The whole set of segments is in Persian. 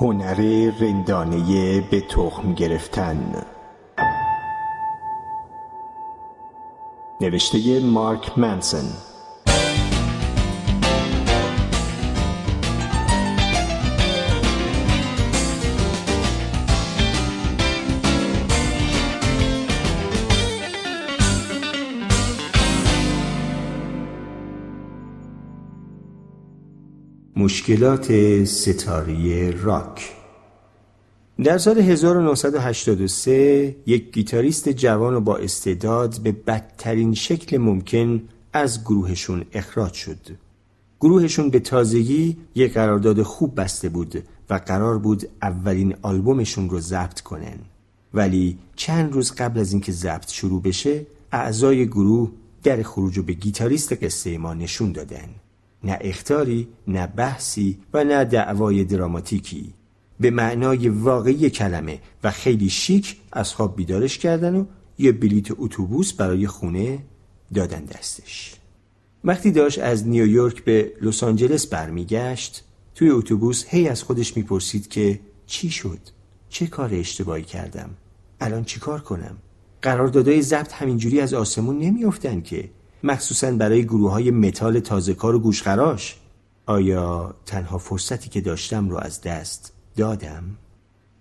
هنر رندانه به تخم گرفتن. نوشته مارک منسن. مشکلات ستاری راک در سال 1983 یک گیتاریست جوان و با استعداد به بدترین شکل ممکن از گروهشون اخراج شد. گروهشون به تازگی یک قرارداد خوب بسته بود و قرار بود اولین آلبومشون رو ضبط کنن. ولی چند روز قبل از اینکه ضبط شروع بشه اعضای گروه در خروج به گیتاریست قصه ما نشون دادن. نه اختاری، نه بحثی و نه دعوای دراماتیکی. به معنای واقعی کلمه و خیلی شیک از خواب بیدارش کردن و یه بلیت اتوبوس برای خونه دادن دستش. وقتی داشت از نیویورک به لس آنجلس برمیگشت توی اتوبوس هی از خودش می‌پرسید که چی شد؟ چه کار اشتباهی کردم؟ الان چی کار کنم؟ قراردادهای ضبط همینجوری از آسمون نمیافتن که مخصوصا برای گروه های متال تازه کار و گوشخراش. آیا تنها فرصتی که داشتم رو از دست دادم؟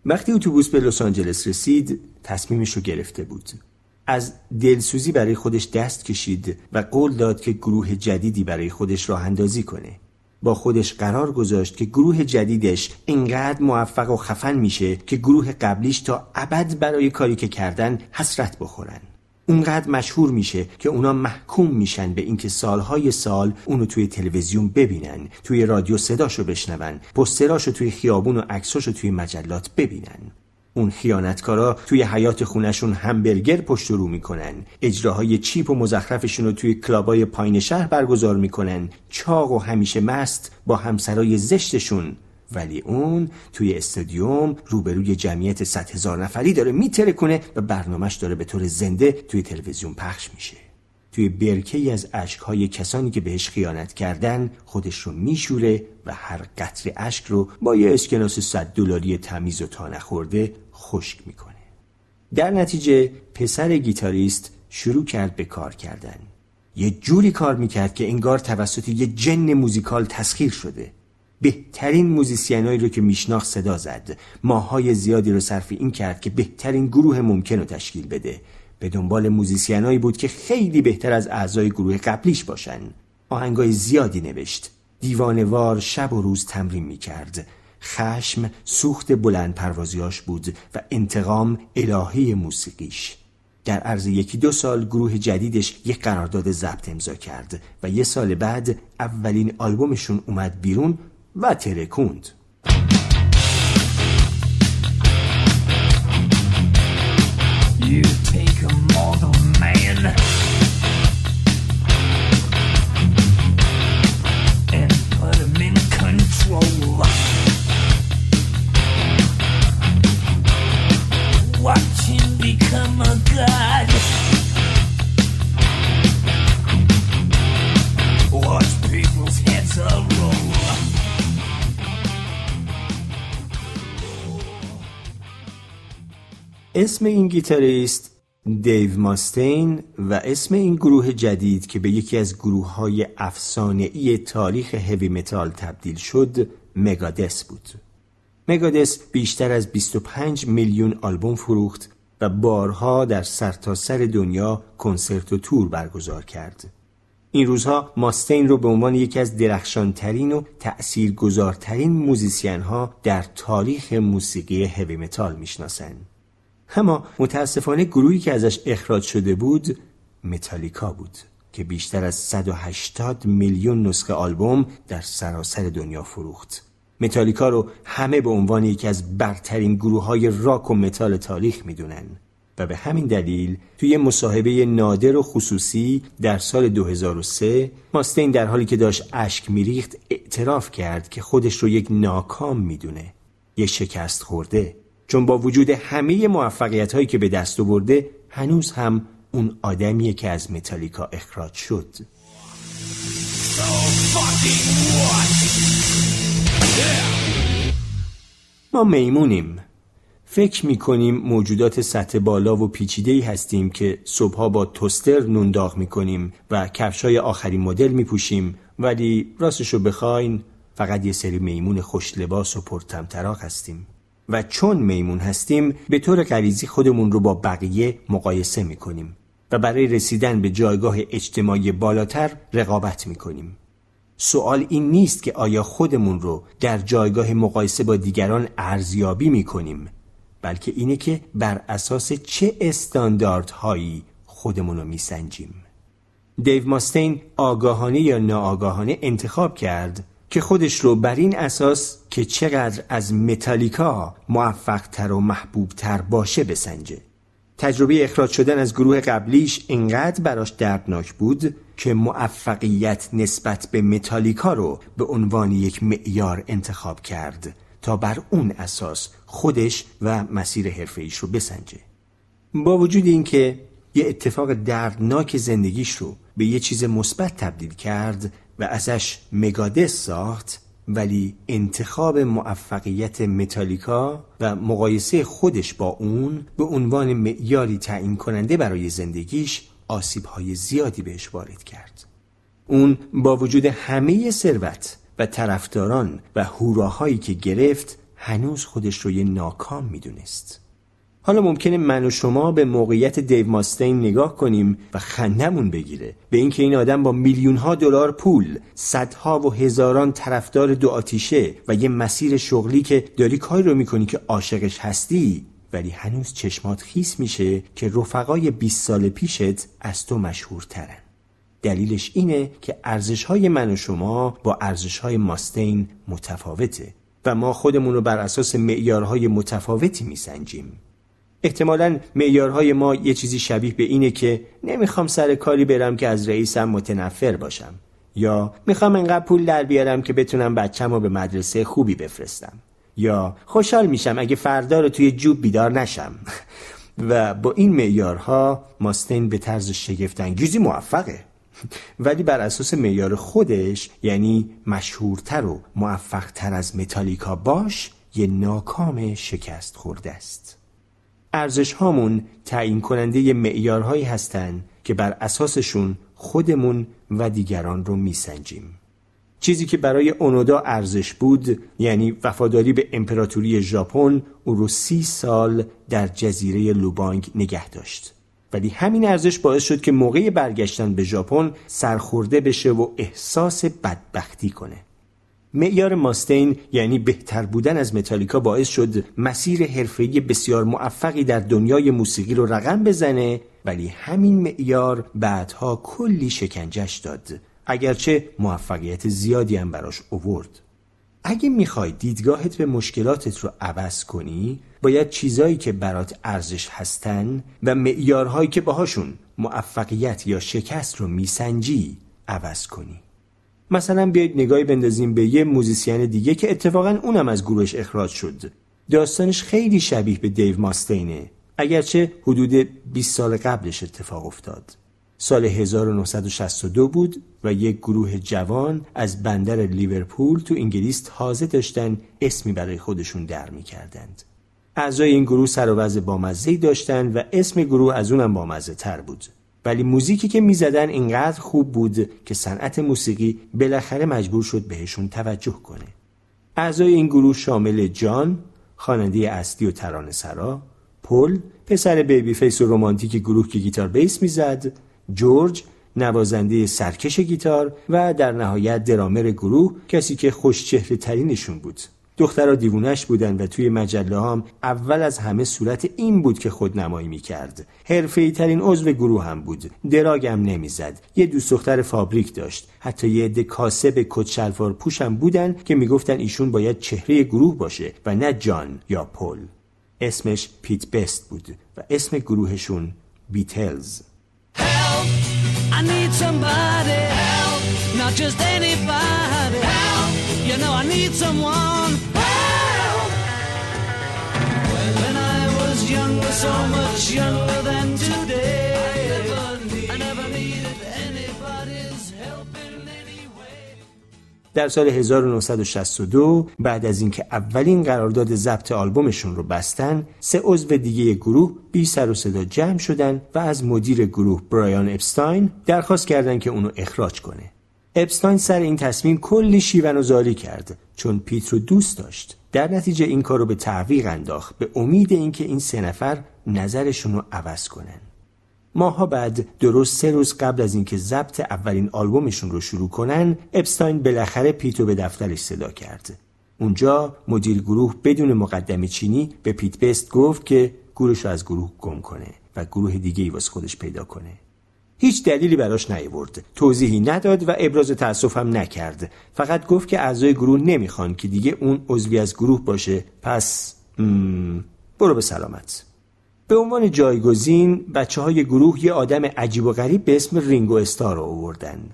وقتی اتوبوس به لس آنجلس رسید تصمیمش رو گرفته بود. از دلسوزی برای دست دست کشید و قول داد که گروه جدیدی برای خودش راه اندازی کنه. با خودش قرار گذاشت که گروه جدیدش اینقدر موفق و خفن میشه که گروه قبلیش تا ابد برای کاری که کردن حسرت بخورن. اونقدر مشهور میشه که اونا محکوم میشن به اینکه سالهای سال اونو توی تلویزیون ببینن توی رادیو صداشو بشنون پستراشو توی خیابون و عکساشو توی مجلات ببینن. اون خیانتکارا توی حیات خونشون همبرگر پشت رو می‌کنن اجراهای چیپ و مزخرفشون رو توی کلابای پایین شهر برگزار می‌کنن. چاق و همیشه مست با همسرای زشتشون ولی اون توی استادیوم روبروی جمعیت 100 هزار نفری داره میتره کنه و برنامهش داره به طور زنده توی تلویزیون پخش میشه. توی برکه از اشکهای کسانی که بهش خیانت کردن خودش رو میشوره و هر قطر اشک رو با یه اسکناس 100 دلاری تمیز و تا نخورده خشک می‌کنه. در نتیجه پسر گیتاریست شروع کرد به کار کردن. یه جوری کار می‌کرد که انگار توسط یه جن موزیکال تسخیر شده. بهترین موزیسینایی رو که میشناخت صدا زد. ماهای زیادی رو صرف این کرد که بهترین گروه ممکن رو تشکیل بده. به دنبال موزیسینایی بود که خیلی بهتر از اعضای گروه قبلیش باشن. آهنگای زیادی نوشت. دیوانوار شب و روز تمرین می‌کرد. خشم سوخت بلند پروازیاش بود و انتقام الهی موسیقیش. در عرض یکی دو سال گروه جدیدش یک قرارداد ضبط امضا کرد و یه سال بعد اولین آلبومشون اومد بیرون و ترکوند You take a mortal man and put him in control. Watch him become a god. Watch people's heads roll. اسم این گیتاریست دیو ماستین و اسم این گروه جدید که به یکی از گروه های ای تاریخ هوی متال تبدیل شد مگادس بود. مگادس بیشتر از 25 میلیون آلبوم فروخت و بارها در سرتاسر سر دنیا کنسرت و تور برگزار کرد. این روزها ماستین رو به عنوان یکی از درخشانترین و تأثیرگذارترین musician ها در تاریخ موسیقی هوی متال می‌شناسند اما متاسفانه گروهی که ازش اخراج شده بود متالیکا بود که بیشتر از 180 میلیون نسخه آلبوم در سراسر دنیا فروخت. متالیکا رو همه به عنوان یکی از برترین گروه های راک و متال تاریخ می‌دونن و به همین دلیل توی مصاحبه نادر و خصوصی در سال 2003 ماستین در حالی که داشت اشک میریخت اعتراف کرد که خودش رو یک ناکام می‌دونه. یک شکست خورده. چون با وجود همه موفقیت هایی که به دست آورده هنوز هم اون آدمیه که از متالیکا اخراج شد. ما میمونیم. فکر می‌کنیم موجودات سطح بالا و پیچیده هستیم که صبحها با توستر نون داغ می‌کنیم و کفشای آخرین مدل میپوشیم. ولی راستشو بخواین فقط یه سری میمون خوش لباس و پرتمطراق هستیم. و چون میمون هستیم به طور غریزی خودمون رو با بقیه مقایسه می‌کنیم و برای رسیدن به جایگاه اجتماعی بالاتر رقابت می‌کنیم. سوال این نیست که آیا خودمون رو در جایگاه مقایسه با دیگران ارزیابی می‌کنیم بلکه اینه که بر اساس چه استانداردهایی خودمون رو میسنجیم. دیو ماستین آگاهانه یا ناآگاهانه انتخاب کرد که خودش رو بر این اساس که چقدر از متالیکا موفقتر و محبوبتر باشه بسنجه. تجربه اخراج شدن از گروه قبلیش انقدر براش دردناک بود که موفقیت نسبت به متالیکا رو به عنوان یک معیار انتخاب کرد تا بر اون اساس خودش و مسیر حرفه رو بسنجه. با وجود اینکه یه اتفاق دردناک زندگیش رو به یه چیز مثبت تبدیل کرد و ازش مگادس ساخت ولی انتخاب موفقیت متالیکا و مقایسه خودش با اون به عنوان معیاری تعیین کننده برای زندگیش آسیب های زیادی بهش وارد کرد. اون با وجود همه ثروت و طرفداران و هوراهایی که گرفت هنوز خودش رو یه ناکام می‌دونست. حالا ممکنه من و شما به موقعیت دیو ماستین نگاه کنیم و خندمون بگیره. به اینکه این آدم با میلیون ها دلار پول صدها و هزاران طرفدار دو آتیشه و یه مسیر شغلی که داری کاری رو می‌کنی که عاشقش هستی ولی هنوز چشمات خیس میشه که رفقای 20 سال پیشت از تو مشهورترن. دلیلش اینه که ارزش های من و شما با ارزش های ماستین متفاوته و ما خودمون رو بر اساس معیارهای متفاوتی میسنجیم. احتمالا معیارهای ما یه چیزی شبیه به اینه که نمی‌خوام سر کاری برم که از رئیسم متنفر باشم. یا می‌خوام انقدر پول در بیارم که بتونم بچم رو به مدرسه خوبی بفرستم. یا خوشحال میشم اگه فردا رو توی جوب بیدار نشم. و با این معیارها ماستین به طرز شگفتانگیزی موفقه. ولی بر اساس معیار خودش یعنی مشهورتر و موفقتر از متالیکا باش یه ناکام شکست خورده است. ارزش هامون تعیین کننده معیارهایی هستند که بر اساسشون خودمون و دیگران رو میسنجیم. چیزی که برای اونودا ارزش بود یعنی وفاداری به امپراتوری ژاپن او رو سی سال در جزیره لوبانگ نگه داشت. ولی همین ارزش باعث شد که موقع برگشتن به ژاپن سرخورده بشه و احساس بدبختی کنه. معیار ماستین یعنی بهتر بودن از متالیکا باعث شد مسیر حرفه‌ای بسیار موفقی در دنیای موسیقی رو رقم بزنه ولی همین معیار بعدها کلی شکنجش داد. اگرچه موفقیت زیادی هم براش اوورد. اگه می‌خوای دیدگاهت به مشکلاتت رو عوض کنی باید چیزایی که برات ارزش هستن و معیارهایی که باهاشون موفقیت یا شکست رو میسنجی عوض کنی. مثلا بیایید نگاهی بندازیم به یه موزیسین دیگه که اتفاقا اونم از گروهش اخراج شد داستانش خیلی شبیه به دیو ماستینه اگرچه حدود 20 سال قبلش اتفاق افتاد سال 1962 بود و یک گروه جوان از بندر لیورپول تو انگلیس تازه داشتن اسمی برای خودشون در می کردند. اعضای این گروه سر و وضع بامزهی داشتن و اسم گروه از اونم بامزه تر بود. ولی موزیکی که می‌زدن اینقدر خوب بود که صنعت موسیقی بالاخره مجبور شد بهشون توجه کنه. اعضای این گروه شامل جان، خواننده اصلی و ترانه سرا، پل، پسر baby face و رومانتیک گروه که گیتار بیس می‌زد، جورج نوازنده سرکش گیتار و در نهایت درامر گروه کسی که خوشچهره ترینشون بود دخترها دیوونش بودن و توی مجله هم اول از همه صورت این بود که خود نمایی می کرد حرفه ترین عضو گروه هم بود. drug م نمی‌زد. یه دوست دختر فابریک داشت. حتی یه عده کاسب کت پوشم بودن که می‌گفتن ایشون باید چهره گروه باشه و نه جان یا پل. اسمش پیت بست بود و اسم گروهشون بیتلز. I need somebody. Help, not just anybody. Help. You know I need someone. So much younger than today. در سال 1962 بعد از اینکه اولین قرارداد ضبط آلبومشون رو بستن سه عضو دیگه گروه بی سر و صدا جمع شدن و از مدیر گروه برایان اپستاین درخواست کردند که اونو اخراج کنه اپستاین سر این تصمیم کلی شیون و زاری کرد چون پیت رو دوست داشت. در نتیجه این کار رو به تعویق انداخت به امید اینکه این سه نفر نظرشون رو عوض کنن. ماها بعد درست سه روز قبل از اینکه ضبط اولین آلبومشون رو شروع کنن اپستاین بالاخره پیتو به دفترش صدا کرد. اونجا مدیر گروه بدون مقدم چینی به پیت بست گفت که گروهش رو از گروه گم کنه و گروه دیگه ای واسه خودش پیدا کنه. هیچ دلیلی براش نیورد توضیحی نداد و ابراز تأسف هم نکرد. فقط گفت که اعضای گروه نمی‌خوان که دیگه اون عضوی از گروه باشه. پس برو به سلامت. به عنوان جایگزین بچه های گروه یه آدم عجیب و غریب به اسم رینگو استار رو آوردن.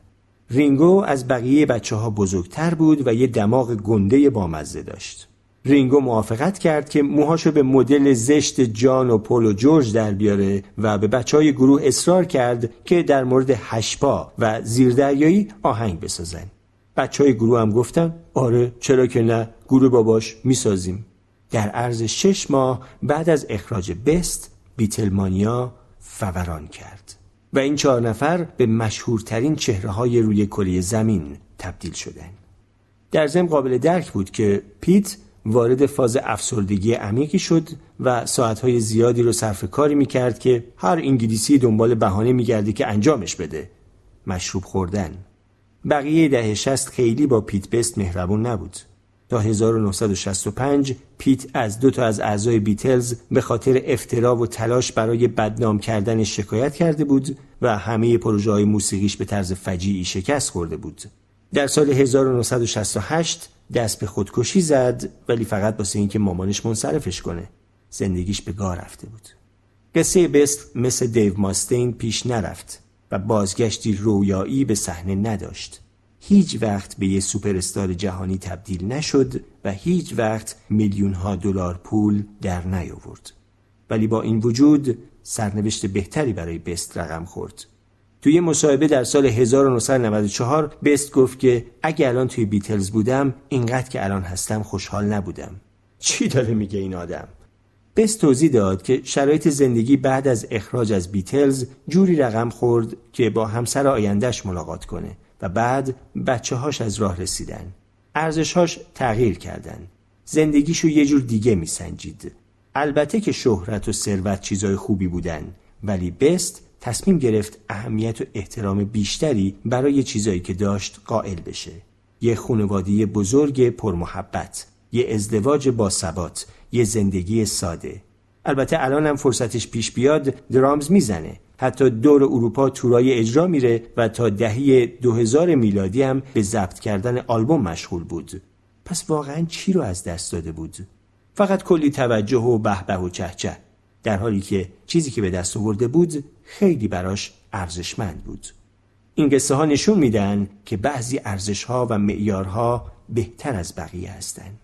رینگو از بقیه بچه ها بزرگتر بود و یه دماغ گنده بامزه داشت. رینگو موافقت کرد که موهاشو به مدل زشت جان و پول و جورج در بیاره و به بچه های گروه اصرار کرد که در مورد هشپا و زیردریایی آهنگ بسازن. بچه های گروه هم گفتن آره چرا که نه گروه باباش می‌سازیم. در عرض شش ماه بعد از اخراج بست بیتلمانیا فوران کرد و این چهار نفر به مشهورترین چهره های روی کره زمین تبدیل شدن. در ضمن قابل درک بود که پیت وارد فاز افسردگی عمیقی شد و ساعتهای زیادی رو صرف کاری می‌کرد که هر انگلیسی دنبال بهانه میگرده که انجامش بده. مشروب خوردن. بقیه دهه شست خیلی با پیت بست مهربون نبود. تا 1965 پیت از دو تا از اعضای بیتلز به خاطر افترا و تلاش برای بدنام کردن شکایت کرده بود و همه پروژه های موسیقیش به طرز فجیعی شکست خورده بود. در سال 1968 دست به خودکشی زد ولی فقط واسه اینکه مامانش منصرفش کنه. زندگیش به گاه رفته بود. قصه بست مثل دیو ماستین پیش نرفت و بازگشتی رویایی به صحنه نداشت. هیچ وقت به یه سوپرستار جهانی تبدیل نشد و هیچ وقت میلیون ها دلار پول در نیاورد. ولی با این وجود سرنوشت بهتری برای بست رقم خورد. توی مصاحبه در سال 1994 بست گفت که اگه الان توی بیتلز بودم اینقدر که الان هستم خوشحال نبودم. چی داره میگه این آدم؟ بست توضیح داد که شرایط زندگی بعد از اخراج از بیتلز جوری رقم خورد که با همسر آیندهش ملاقات کنه و بعد بچه هاش از راه رسیدن ارزشهاش تغییر کردن زندگیشو یه جور دیگه میسنجید البته که شهرت و ثروت چیزای خوبی بودن ولی بست تصمیم گرفت اهمیت و احترام بیشتری برای چیزایی که داشت قائل بشه. یه خانواده بزرگ پرمحبت یه ازدواج با ثبات یه زندگی ساده. البته الان هم فرصتش پیش بیاد درامز می‌زنه. حتی دور اروپا تورای اجرا میره و تا دهه 2000 میلادی هم به ضبط کردن آلبوم مشغول بود. پس واقعا چی رو از دست داده بود؟ فقط کلی توجه و به و چهچه در حالی که چیزی که به دست آورده بود خیلی براش ارزشمند بود. این قصه ها نشون میدن که بعضی ارزش ها و معیارها بهتر از بقیه هستند.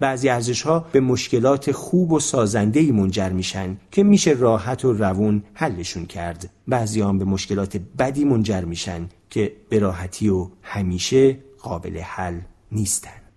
بعضی ارزش ها به مشکلات خوب و سازنده منجر میشن که میشه راحت و روون حلشون کرد. بعضی هم به مشکلات بدی منجر میشن که به راحتی و همیشه قابل حل نیستن.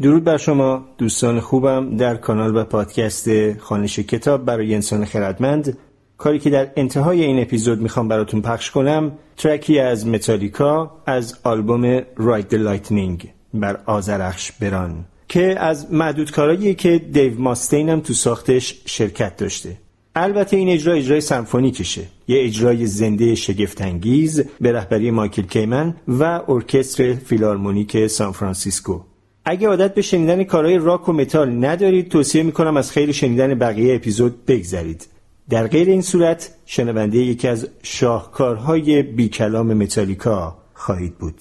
درود بر شما دوستان خوبم در کانال و پادکست خانش کتاب برای انسان خردمند. کاری که در انتهای این اپیزود می‌خوام براتون پخش کنم ترکی از متالیکا از آلبوم رایت the Lightning بر آزرخش بران که از معدود کارهایی که دیو ماستین هم تو ساختش شرکت داشته. البته این اجرا اجرای سمفونیکشه. یه اجرای زنده شگفتانگیز به رهبری مایکل کیمن و ارکستر فیلارمونیک سان فرانسیسکو. اگه عادت به شنیدن کارهای راک و متال ندارید توصیه می‌کنم از خیر شنیدن بقیه اپیزود بگذرید. در غیر این صورت شنونده یکی از شاهکارهای بیکلام متالیکا خواهید بود.